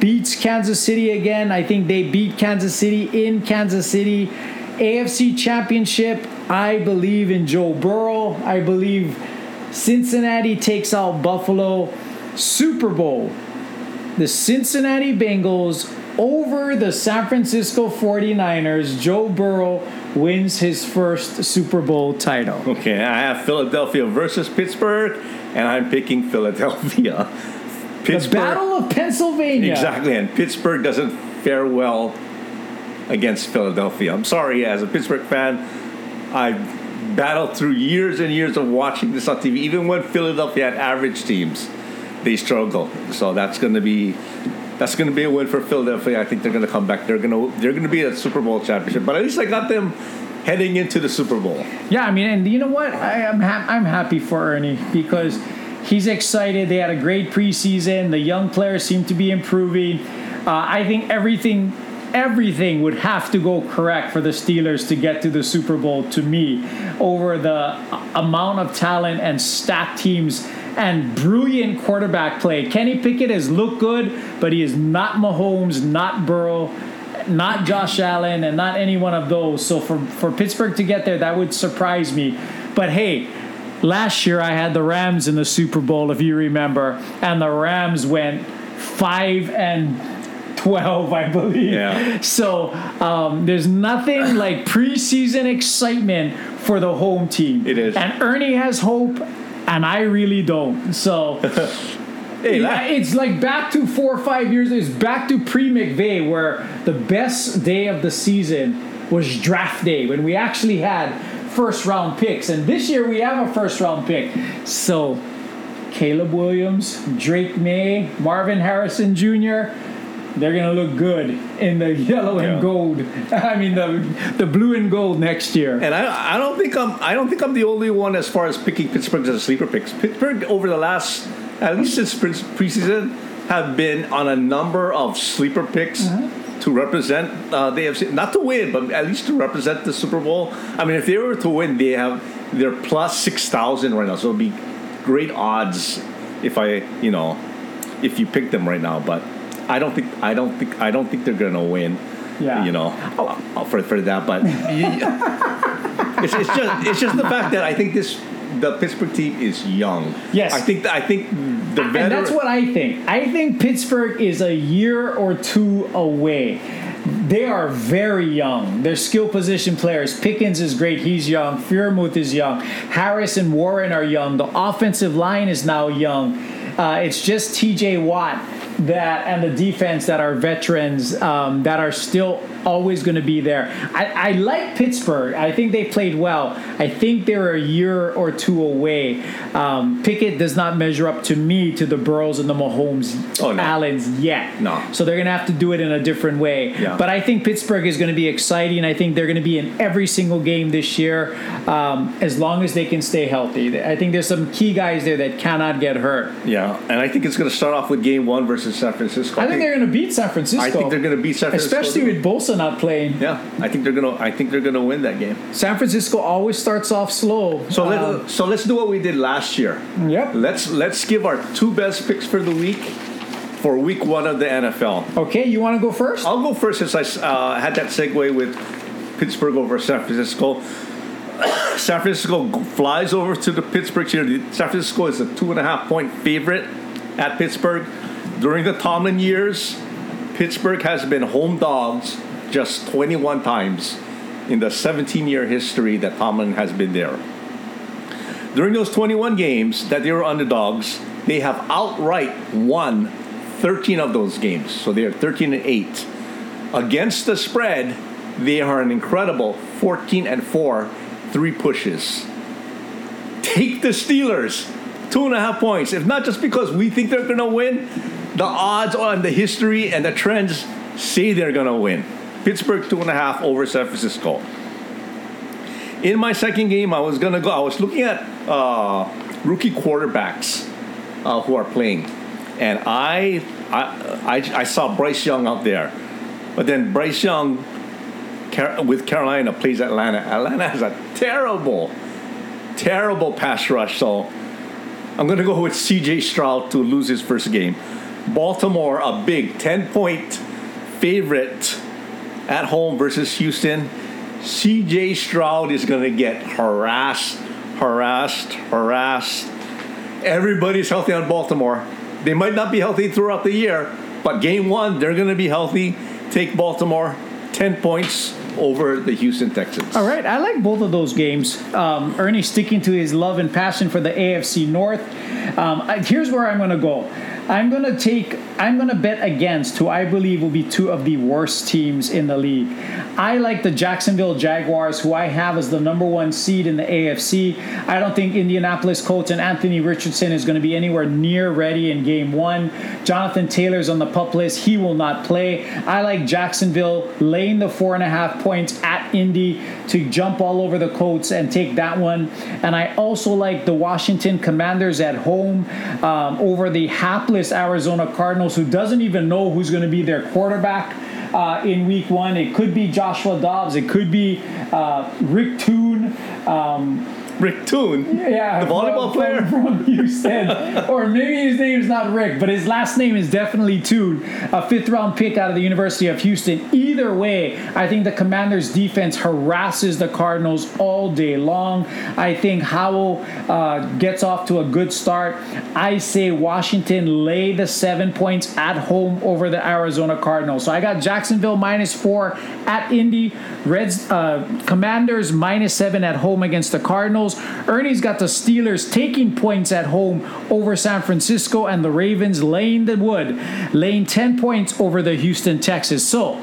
Speaker 2: beats Kansas City again. I think they beat Kansas City in Kansas City. AFC Championship, I believe in Joe Burrow. I believe Cincinnati takes out Buffalo. Super Bowl, the Cincinnati Bengals over the San Francisco 49ers. Joe Burrow wins his first Super Bowl title.
Speaker 3: Okay, I have Philadelphia versus Pittsburgh, and I'm picking Philadelphia.
Speaker 2: The Battle of Pennsylvania.
Speaker 3: Exactly, and Pittsburgh doesn't fare well against Philadelphia. I'm sorry, as a Pittsburgh fan, I battled through years and years of watching this on TV. Even when Philadelphia had average teams, they struggle. So that's going to be that's going to be a win for Philadelphia. I think they're going to come back. They're going to they're going to be a Super Bowl championship. But at least I got them heading into the Super Bowl.
Speaker 2: Yeah, I mean, and you know what? I am ha- I'm happy for Ernie because He's excited. They had a great preseason. The young players seem to be improving. Uh, I think everything everything would have to go correct for the Steelers to get to the Super Bowl to me over the amount of talent and stacked teams and brilliant quarterback play. Kenny Pickett has looked good, but he is not Mahomes, not Burrow, not Josh Allen, and not any one of those. So for, for Pittsburgh to get there, that would surprise me. But hey, last year I had the Rams in the Super Bowl, if you remember, and the Rams went five and 12, I believe.
Speaker 3: Yeah.
Speaker 2: So um, there's nothing like preseason excitement for the home team.
Speaker 3: It is.
Speaker 2: And Ernie has hope, and I really don't. So.
Speaker 3: Hey,
Speaker 2: Yeah, it's like back to four or five years. It's back to pre McVay, where the best day of the season was draft day when we actually had first round picks. And this year we have a first round pick. So Caleb Williams, Drake Maye, Marvin Harrison Jr. They're gonna look good in the yellow and
Speaker 3: Yeah.
Speaker 2: gold. I mean the the blue and gold next year.
Speaker 3: And I, I don't think I'm I don't think I'm the only one as far as picking Pittsburgh as a sleeper picks. Pittsburgh over the last at least since preseason have been on a number of sleeper picks to represent uh, the AFC, not to win, but at least to represent the Super Bowl. I mean, if they were to win, they have they're plus six thousand right now, so it'd be great odds if I you know if you pick them right now, but. I don't think I don't think I don't think they're gonna win.
Speaker 2: Yeah.
Speaker 3: You know, uh, for for that, but it's, it's just it's just the fact that I think this the Pittsburgh team is young.
Speaker 2: Yes.
Speaker 3: I think I think the
Speaker 2: And that's what I think. I think Pittsburgh is a year or two away. They are very young. They're skill position players. Pickens is great. He's young. Freiermuth is young. Harris and Warren are young. The offensive line is now young. Uh, it's just T.J. Watt that and the defense that are veterans um, that are still always going to be there. I, I like Pittsburgh. I think they played well. I think they're a year or two away. Um, Pickett does not measure up to me to the Burrows and the Mahomes,
Speaker 3: Oh, no.
Speaker 2: Allens yet.
Speaker 3: No.
Speaker 2: So they're going to have to do it in a different way.
Speaker 3: Yeah.
Speaker 2: But I think Pittsburgh is going to be exciting. I think they're going to be in every single game this year um, as long as they can stay healthy. I think there's some key guys there that cannot get hurt.
Speaker 3: yeah, and I think it's going to start off with Game One versus San Francisco.
Speaker 2: I think they're going to beat San Francisco.
Speaker 3: I think they're going to beat San Francisco,
Speaker 2: especially with Bosa not playing.
Speaker 3: Yeah, I think they're going to. I think they're going to win that game.
Speaker 2: San Francisco always starts off slow.
Speaker 3: So
Speaker 2: Um,
Speaker 3: let so let's do what we did last year.
Speaker 2: Yep.
Speaker 3: Let's let's give our two best picks for the week for Week One of the NFL.
Speaker 2: Okay, you want to go first?
Speaker 3: I'll go first since I uh, had that segue with Pittsburgh over San Francisco. San Francisco flies over to the Pittsburgh here. San Francisco is a two and a half point favorite at Pittsburgh. During the Tomlin years, Pittsburgh has been home dogs just 21 times in the 17 year history that Tomlin has been there. During those 21 games that they were underdogs, they have outright won 13 of those games. So they are 13 and 8. Against the spread, they are an incredible 14 and 4, three pushes. Take the Steelers, two and a half points. If not just because we think they're going to win, the odds on the history and the trends say they're going to win. Pittsburgh, two and a half over San Francisco. In my second game, I was going to go, I was looking at uh, rookie quarterbacks uh, who are playing. And I, I, I, I saw Bryce Young out there. But then Bryce Young with Carolina plays Atlanta. Atlanta has a terrible, terrible pass rush. So I'm going to go with CJ Stroud to lose his first game. Baltimore, a big 10 point favorite at home versus Houston. CJ Stroud is going to get harassed, harassed, harassed. Everybody's healthy on Baltimore. They might not be healthy throughout the year, but game one, they're going to be healthy. Take Baltimore, 10 points over the Houston Texans.
Speaker 2: All right, I like both of those games. Um, Ernie sticking to his love and passion for the AFC North. Um, here's where I'm going to go. I'm gonna take. I'm gonna bet against who I believe will be two of the worst teams in the league. I like the Jacksonville Jaguars, who I have as the number one seed in the AFC. I don't think Indianapolis Colts and Anthony Richardson is going to be anywhere near ready in Game One. Jonathan Taylor's on the pup list; he will not play. I like Jacksonville laying the four and a half points at Indy to jump all over the Colts and take that one. And I also like the Washington Commanders at home um, over the hapless Arizona Cardinals, who doesn't even know who's going to be their quarterback. Uh, in week one, it could be Joshua Dobbs, it could be uh, Rick Tune. Um,
Speaker 3: Rick Tune,
Speaker 2: yeah,
Speaker 3: the volleyball
Speaker 2: from,
Speaker 3: player
Speaker 2: from, Houston, or maybe his name is not Rick, but his last name is definitely Tune, a fifth round pick out of the University of Houston. Either way, I think the Commanders' defense harasses the Cardinals all day long. I think Howell uh, gets off to a good start. I say Washington lay the seven points at home over the Arizona Cardinals. So I got Jacksonville minus four at Indy, Reds uh, Commanders minus seven at home against the Cardinals. Ernie's got the Steelers taking points at home over San Francisco and the Ravens laying the wood, laying 10 points over the Houston Texas. So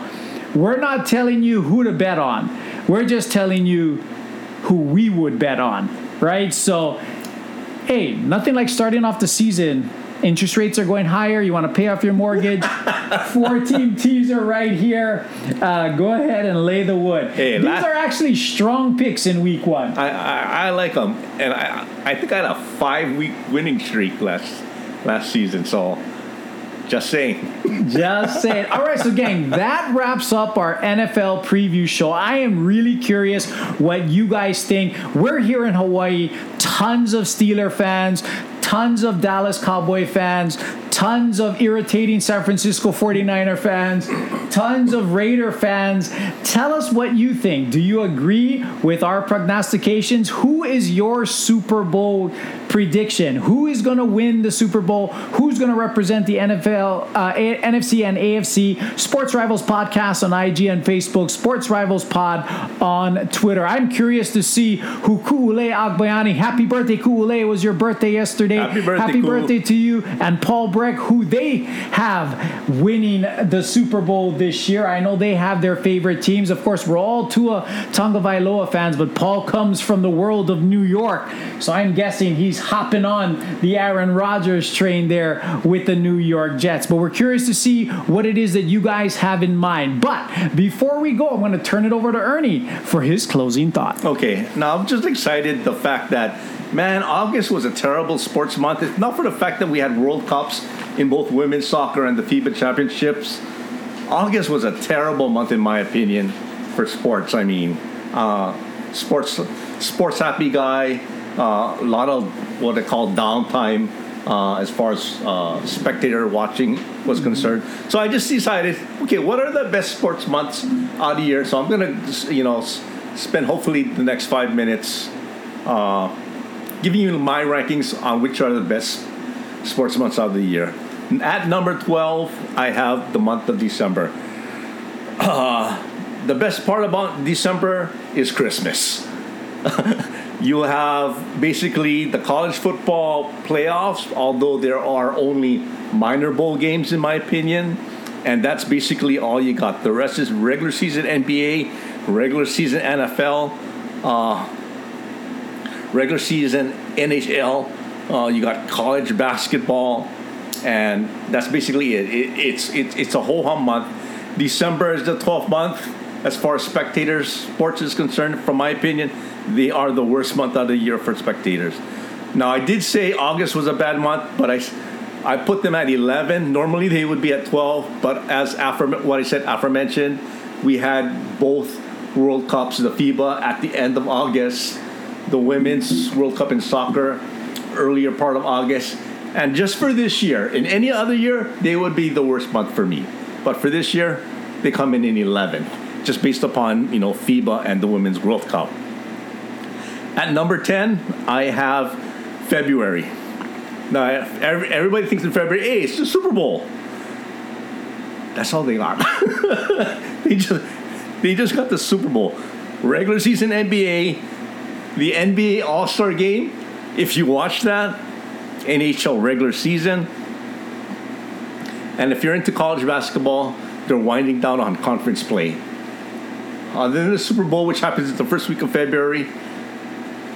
Speaker 2: we're not telling you who to bet on. We're just telling you who we would bet on, right? So, hey, nothing like starting off the season interest rates are going higher. You want to pay off your mortgage. Four team teaser right here. Uh, go ahead and lay the wood.
Speaker 3: Hey,
Speaker 2: These
Speaker 3: last-
Speaker 2: are actually strong picks in week one.
Speaker 3: I, I, I like them, and I I think I had a five week winning streak last last season. So, just saying.
Speaker 2: Just saying. All right, so gang, that wraps up our NFL preview show. I am really curious what you guys think. We're here in Hawaii, tons of Steeler fans, tons of Dallas Cowboy fans, tons of irritating San Francisco 49er fans, tons of Raider fans. Tell us what you think. Do you agree with our prognostications? Who is your Super Bowl prediction? Who is going to win the Super Bowl? Who's going to represent the NFL, uh, A- NFC, and AFC? Sports Rivals Podcast on IG and Facebook, Sports Rivals Pod on Twitter. I'm curious to see who Kuule Agbayani. Happy birthday, Kuule. It was your birthday yesterday.
Speaker 3: Happy birthday,
Speaker 2: Happy birthday to you and Paul Who they have winning the Super Bowl this year. I know they have their favorite teams. Of course, we're all Tua Tagovailoa fans, but Paul comes from the world of New York. So I'm guessing he's hopping on the Aaron Rodgers train there with the New York Jets. But we're curious to see what it is that you guys have in mind. But before we go, I'm going to turn it over to Ernie for his closing thought.
Speaker 3: Okay, now I'm just excited the fact that man, August was a terrible sports month. It's not for the fact that we had World Cups in both women's soccer and the FIBA championships. August was a terrible month in my opinion for sports. I mean, uh, sports sports happy guy, uh, a lot of what they call downtime uh, as far as uh, spectator watching was concerned. So I just decided, okay, what are the best sports months out of the year? So I'm gonna, you know, spend hopefully the next five minutes uh, giving you my rankings on which are the best sports months of the year. At number 12, I have the month of December. Uh, the best part about December is Christmas. you have basically the college football playoffs, although there are only minor bowl games, in my opinion. And that's basically all you got. The rest is regular season NBA, regular season NFL, uh, regular season NHL. Uh, you got college basketball, and that's basically it. it it's it's it's a whole hum month. December is the 12th month as far as spectators sports is concerned. From my opinion, they are the worst month of the year for spectators. Now I did say August was a bad month, but I I put them at 11. Normally they would be at 12, but as affirm what I said aforementioned, we had both World Cups, the FIBA at the end of August, the Women's World Cup in soccer earlier part of August. And just for this year, in any other year, they would be the worst month for me. But for this year, they come in in 11, just based upon, you know, FIBA and the Women's World Cup. At number 10, I have February. Now, every, everybody thinks in February, hey, it's the Super Bowl. That's all they got. they just they just got the Super Bowl. Regular season NBA, the NBA All Star game. If you watch that, NHL regular season, And if you're into college basketball, they're winding down on conference play. Uh, then the Super Bowl, which happens in the first week of February,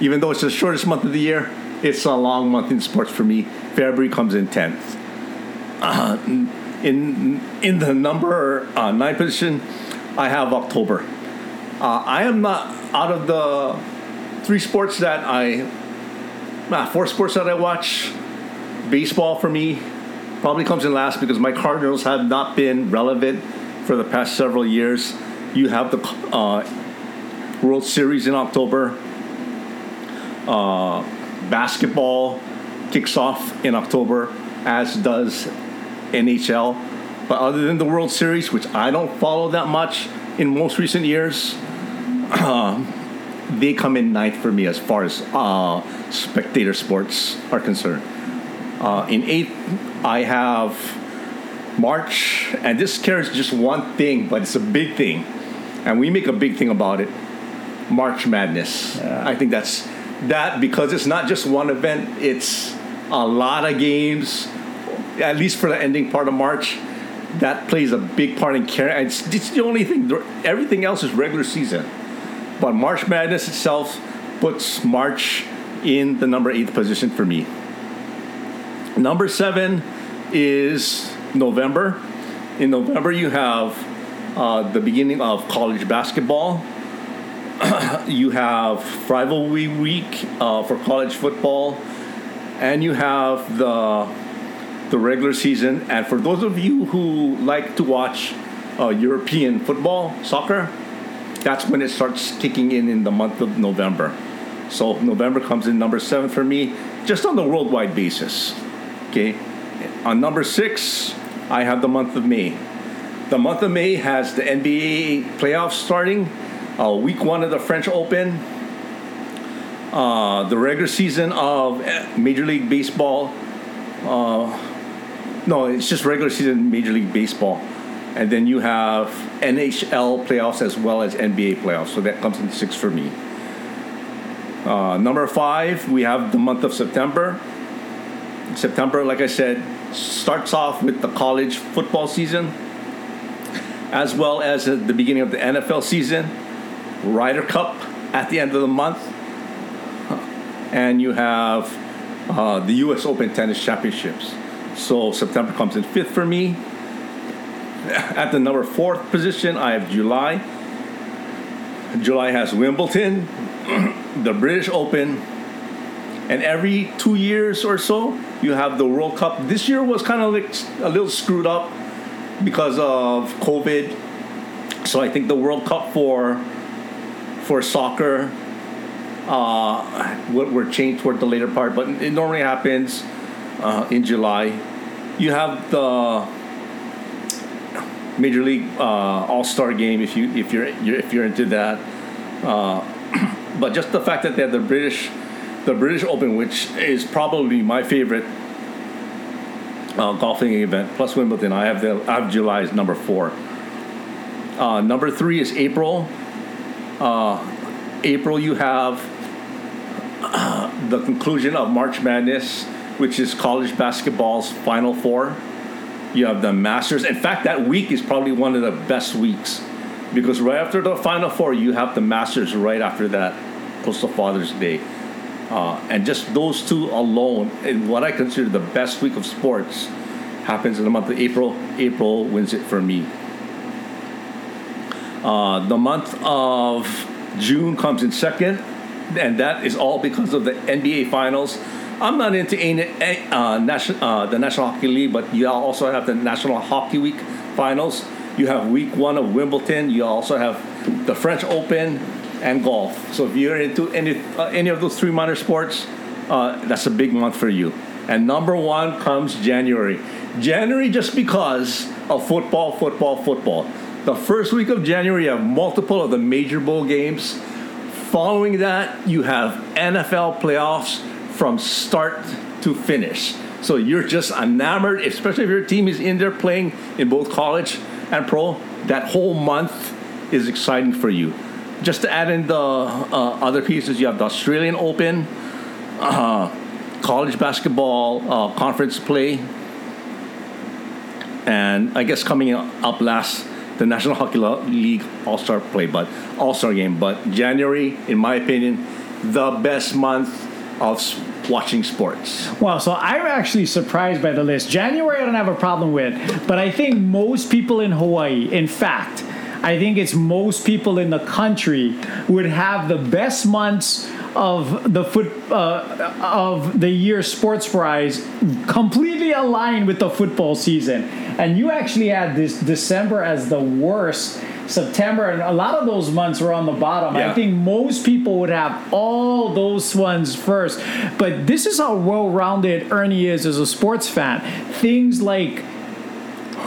Speaker 3: even though it's the shortest month of the year, it's a long month in sports for me. February comes in 10th. Uh, in, in the number uh, nine position, I have October. Uh, I am not out of the three sports that I, nah, four sports that I watch. Baseball for me probably comes in last because my Cardinals have not been relevant for the past several years. You have the uh, World Series in October. Uh, basketball kicks off in October, as does NHL. But other than the World Series, which I don't follow that much in most recent years, uh, they come in ninth for me as far as uh, spectator sports are concerned. Uh, in eighth, I have March, and this carries just one thing, but it's a big thing, and we make a big thing about it. March Madness. Yeah. I think that's that because it's not just one event; it's a lot of games. At least for the ending part of March, that plays a big part in carrying. It's, it's the only thing. Everything else is regular season, but March Madness itself puts March in the number eight position for me. Number seven is November. In November, you have uh, the beginning of college basketball. you have rivalry week uh, for college football, and you have the the regular season. And for those of you who like to watch uh, European football, soccer, that's when it starts kicking in in the month of November. So November comes in number seven for me, just on the worldwide basis. Okay, on number six, I have the month of May. The month of May has the NBA playoffs starting, uh, week one of the French Open, uh, the regular season of Major League Baseball. Uh, no, it's just regular season Major League Baseball. And then you have NHL playoffs as well as NBA playoffs. So that comes in six for me. Uh, number five, we have the month of September. September, like I said, starts off with the college football season, as well as the beginning of the NFL season, Ryder Cup at the end of the month, and you have uh, the U.S. Open Tennis Championships. So September comes in fifth for me. At the number fourth position, I have July. July has Wimbledon, the British Open, and every two years or so, you have the World Cup. This year was kind of like a little screwed up because of COVID. So I think the World Cup for for soccer uh, were changed toward the later part, but it normally happens uh, in July. You have the Major League uh, All Star Game if you if you're, if you're into that. Uh, but just the fact that they have the British the British Open, which is probably my favorite uh, golfing event, plus Wimbledon. I have the I have July as number four. Uh, number three is April. Uh, April, you have the conclusion of March Madness, which is college basketball's Final Four. You have the Masters. In fact, that week is probably one of the best weeks because right after the Final Four, you have the Masters right after that, close to Father's Day. Uh, and just those two alone, in what I consider the best week of sports, happens in the month of April. April wins it for me. Uh, the month of June comes in second, and that is all because of the NBA Finals. I'm not into uh, national, uh, the National Hockey League, but you also have the National Hockey Week Finals. You have Week One of Wimbledon. You also have the French Open and golf. So if you're into any uh, any of those three minor sports, uh, that's a big month for you. And number one comes January. January just because of football, football, football. The first week of January, you have multiple of the major bowl games. Following that, you have NFL playoffs from start to finish. So you're just enamored, especially if your team is in there playing in both college and pro. That whole month is exciting for you just to add in the uh, other pieces, you have the Australian Open, uh, college basketball uh, conference play, and I guess coming up last the National Hockey League All Star play, but All Star game. But January, in my opinion, the best month of watching sports.
Speaker 2: Well, so I'm actually surprised by the list. January, I don't have a problem with, but I think most people in Hawaii, in fact, I think it's most people in the country would have the best months of the foot uh, of the year sports prize completely aligned with the football season. And you actually had this December as the worst. September and a lot of those months were on the bottom. Yeah. I think most people would have all those ones first. But this is how well rounded Ernie is as a sports fan. Things like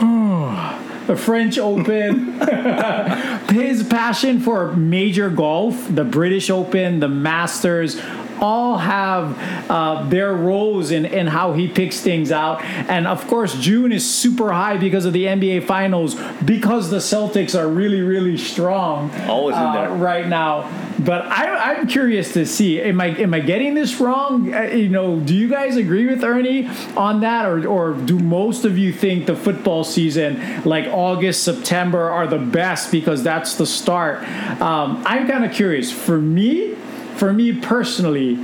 Speaker 2: the French Open, his passion for major golf, the British Open, the Masters, all have uh, their roles in, in how he picks things out. And of course, June is super high because of the NBA Finals, because the Celtics are really, really strong.
Speaker 3: Always in uh,
Speaker 2: right now. But I, am curious to see. Am I am I getting this wrong? Uh, you know, do you guys agree with Ernie on that, or or do most of you think the football season, like August, September, are the best because that's the start? Um, I'm kind of curious. For me, for me personally,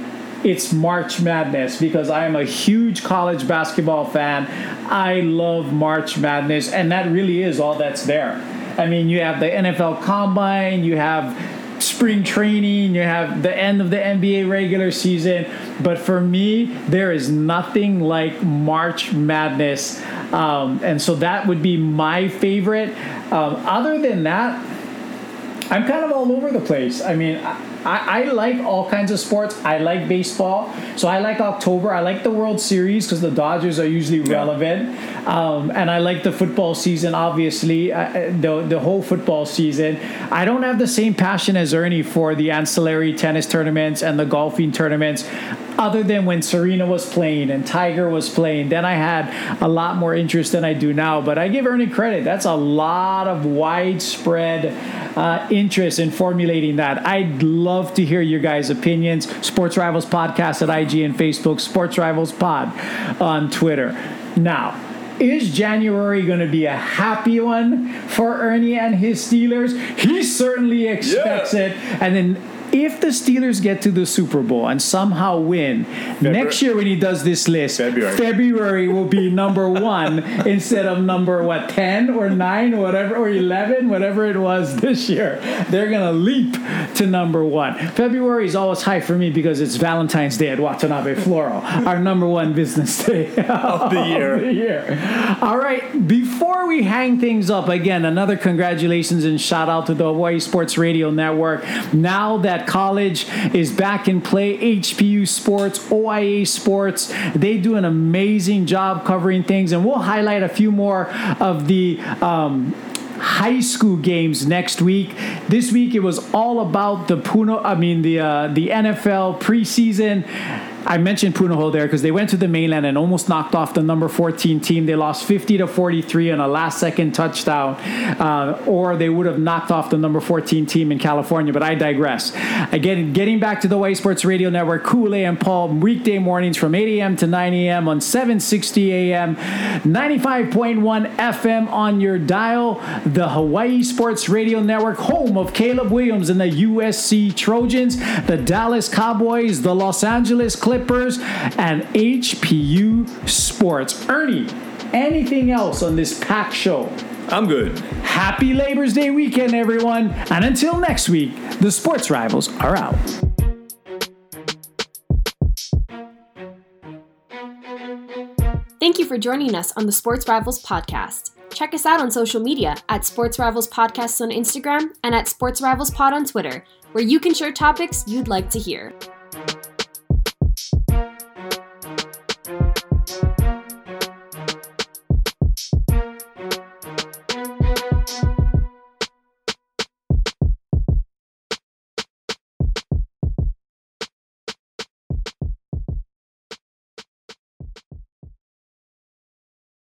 Speaker 2: it's March Madness because I am a huge college basketball fan. I love March Madness, and that really is all that's there. I mean, you have the NFL Combine, you have spring training, you have the end of the NBA regular season. But for me, there is nothing like March Madness. Um, and so that would be my favorite. Um, other than that, I'm kind of all over the place. I mean, I, I, like all kinds of sports. I like baseball, so I like October. I like the World Series because the Dodgers are usually relevant, um, and I like the football season. Obviously, uh, uh, the the whole football season. I don't have the same passion as Ernie for the ancillary tennis tournaments and the golfing tournaments other than when Serena was playing and Tiger was playing. Then I had a lot more interest than I do now. But I give Ernie credit. That's a lot of widespread uh, interest in formulating that. I'd love to hear your guys' opinions. Sports Rivals Podcast at IG and Facebook, Sports Rivals Pod on Twitter. Now, is January going to be a happy one for Ernie and his Steelers? He certainly expects yeah. it. And then if the Steelers get to the Super Bowl and somehow win February. next year when he does this list, February, February will be number one instead of number what ten or nine or whatever or eleven, whatever it was this year. They're gonna leap to number one. February is always high for me because it's Valentine's Day at Watanabe Floral, our number one business day
Speaker 3: of the year.
Speaker 2: Of the year. All right, before we hang things up, again, another congratulations and shout out to the Hawaii Sports Radio Network. Now that college is back in play. HPU Sports, OIA Sports, they do an amazing job covering things, and we'll highlight a few more of the. Um, high school games next week. This week it was all about the Puno, I mean the uh, the NFL preseason I mentioned Punahou there because they went to the mainland and almost knocked off the number 14 team. They lost 50 to 43 on a last second touchdown, uh, or they would have knocked off the number 14 team in California. But I digress. Again, getting back to the Way Sports Radio Network, Kool and Paul, weekday mornings from 8 a.m. to 9 a.m. on 760 a.m., 95.1 FM on your dial, the Hawaii Sports Radio Network, home of Caleb Williams and the USC Trojans, the Dallas Cowboys, the Los Angeles. Clippers, and HPU Sports. Ernie, anything else on this pack show?
Speaker 3: I'm good.
Speaker 2: Happy Labor's Day weekend, everyone. And until next week, the sports rivals are out.
Speaker 1: Thank you for joining us on the Sports Rivals podcast. Check us out on social media at Sports Rivals Podcast on Instagram and at Sports Rivals Pod on Twitter, where you can share topics you'd like to hear.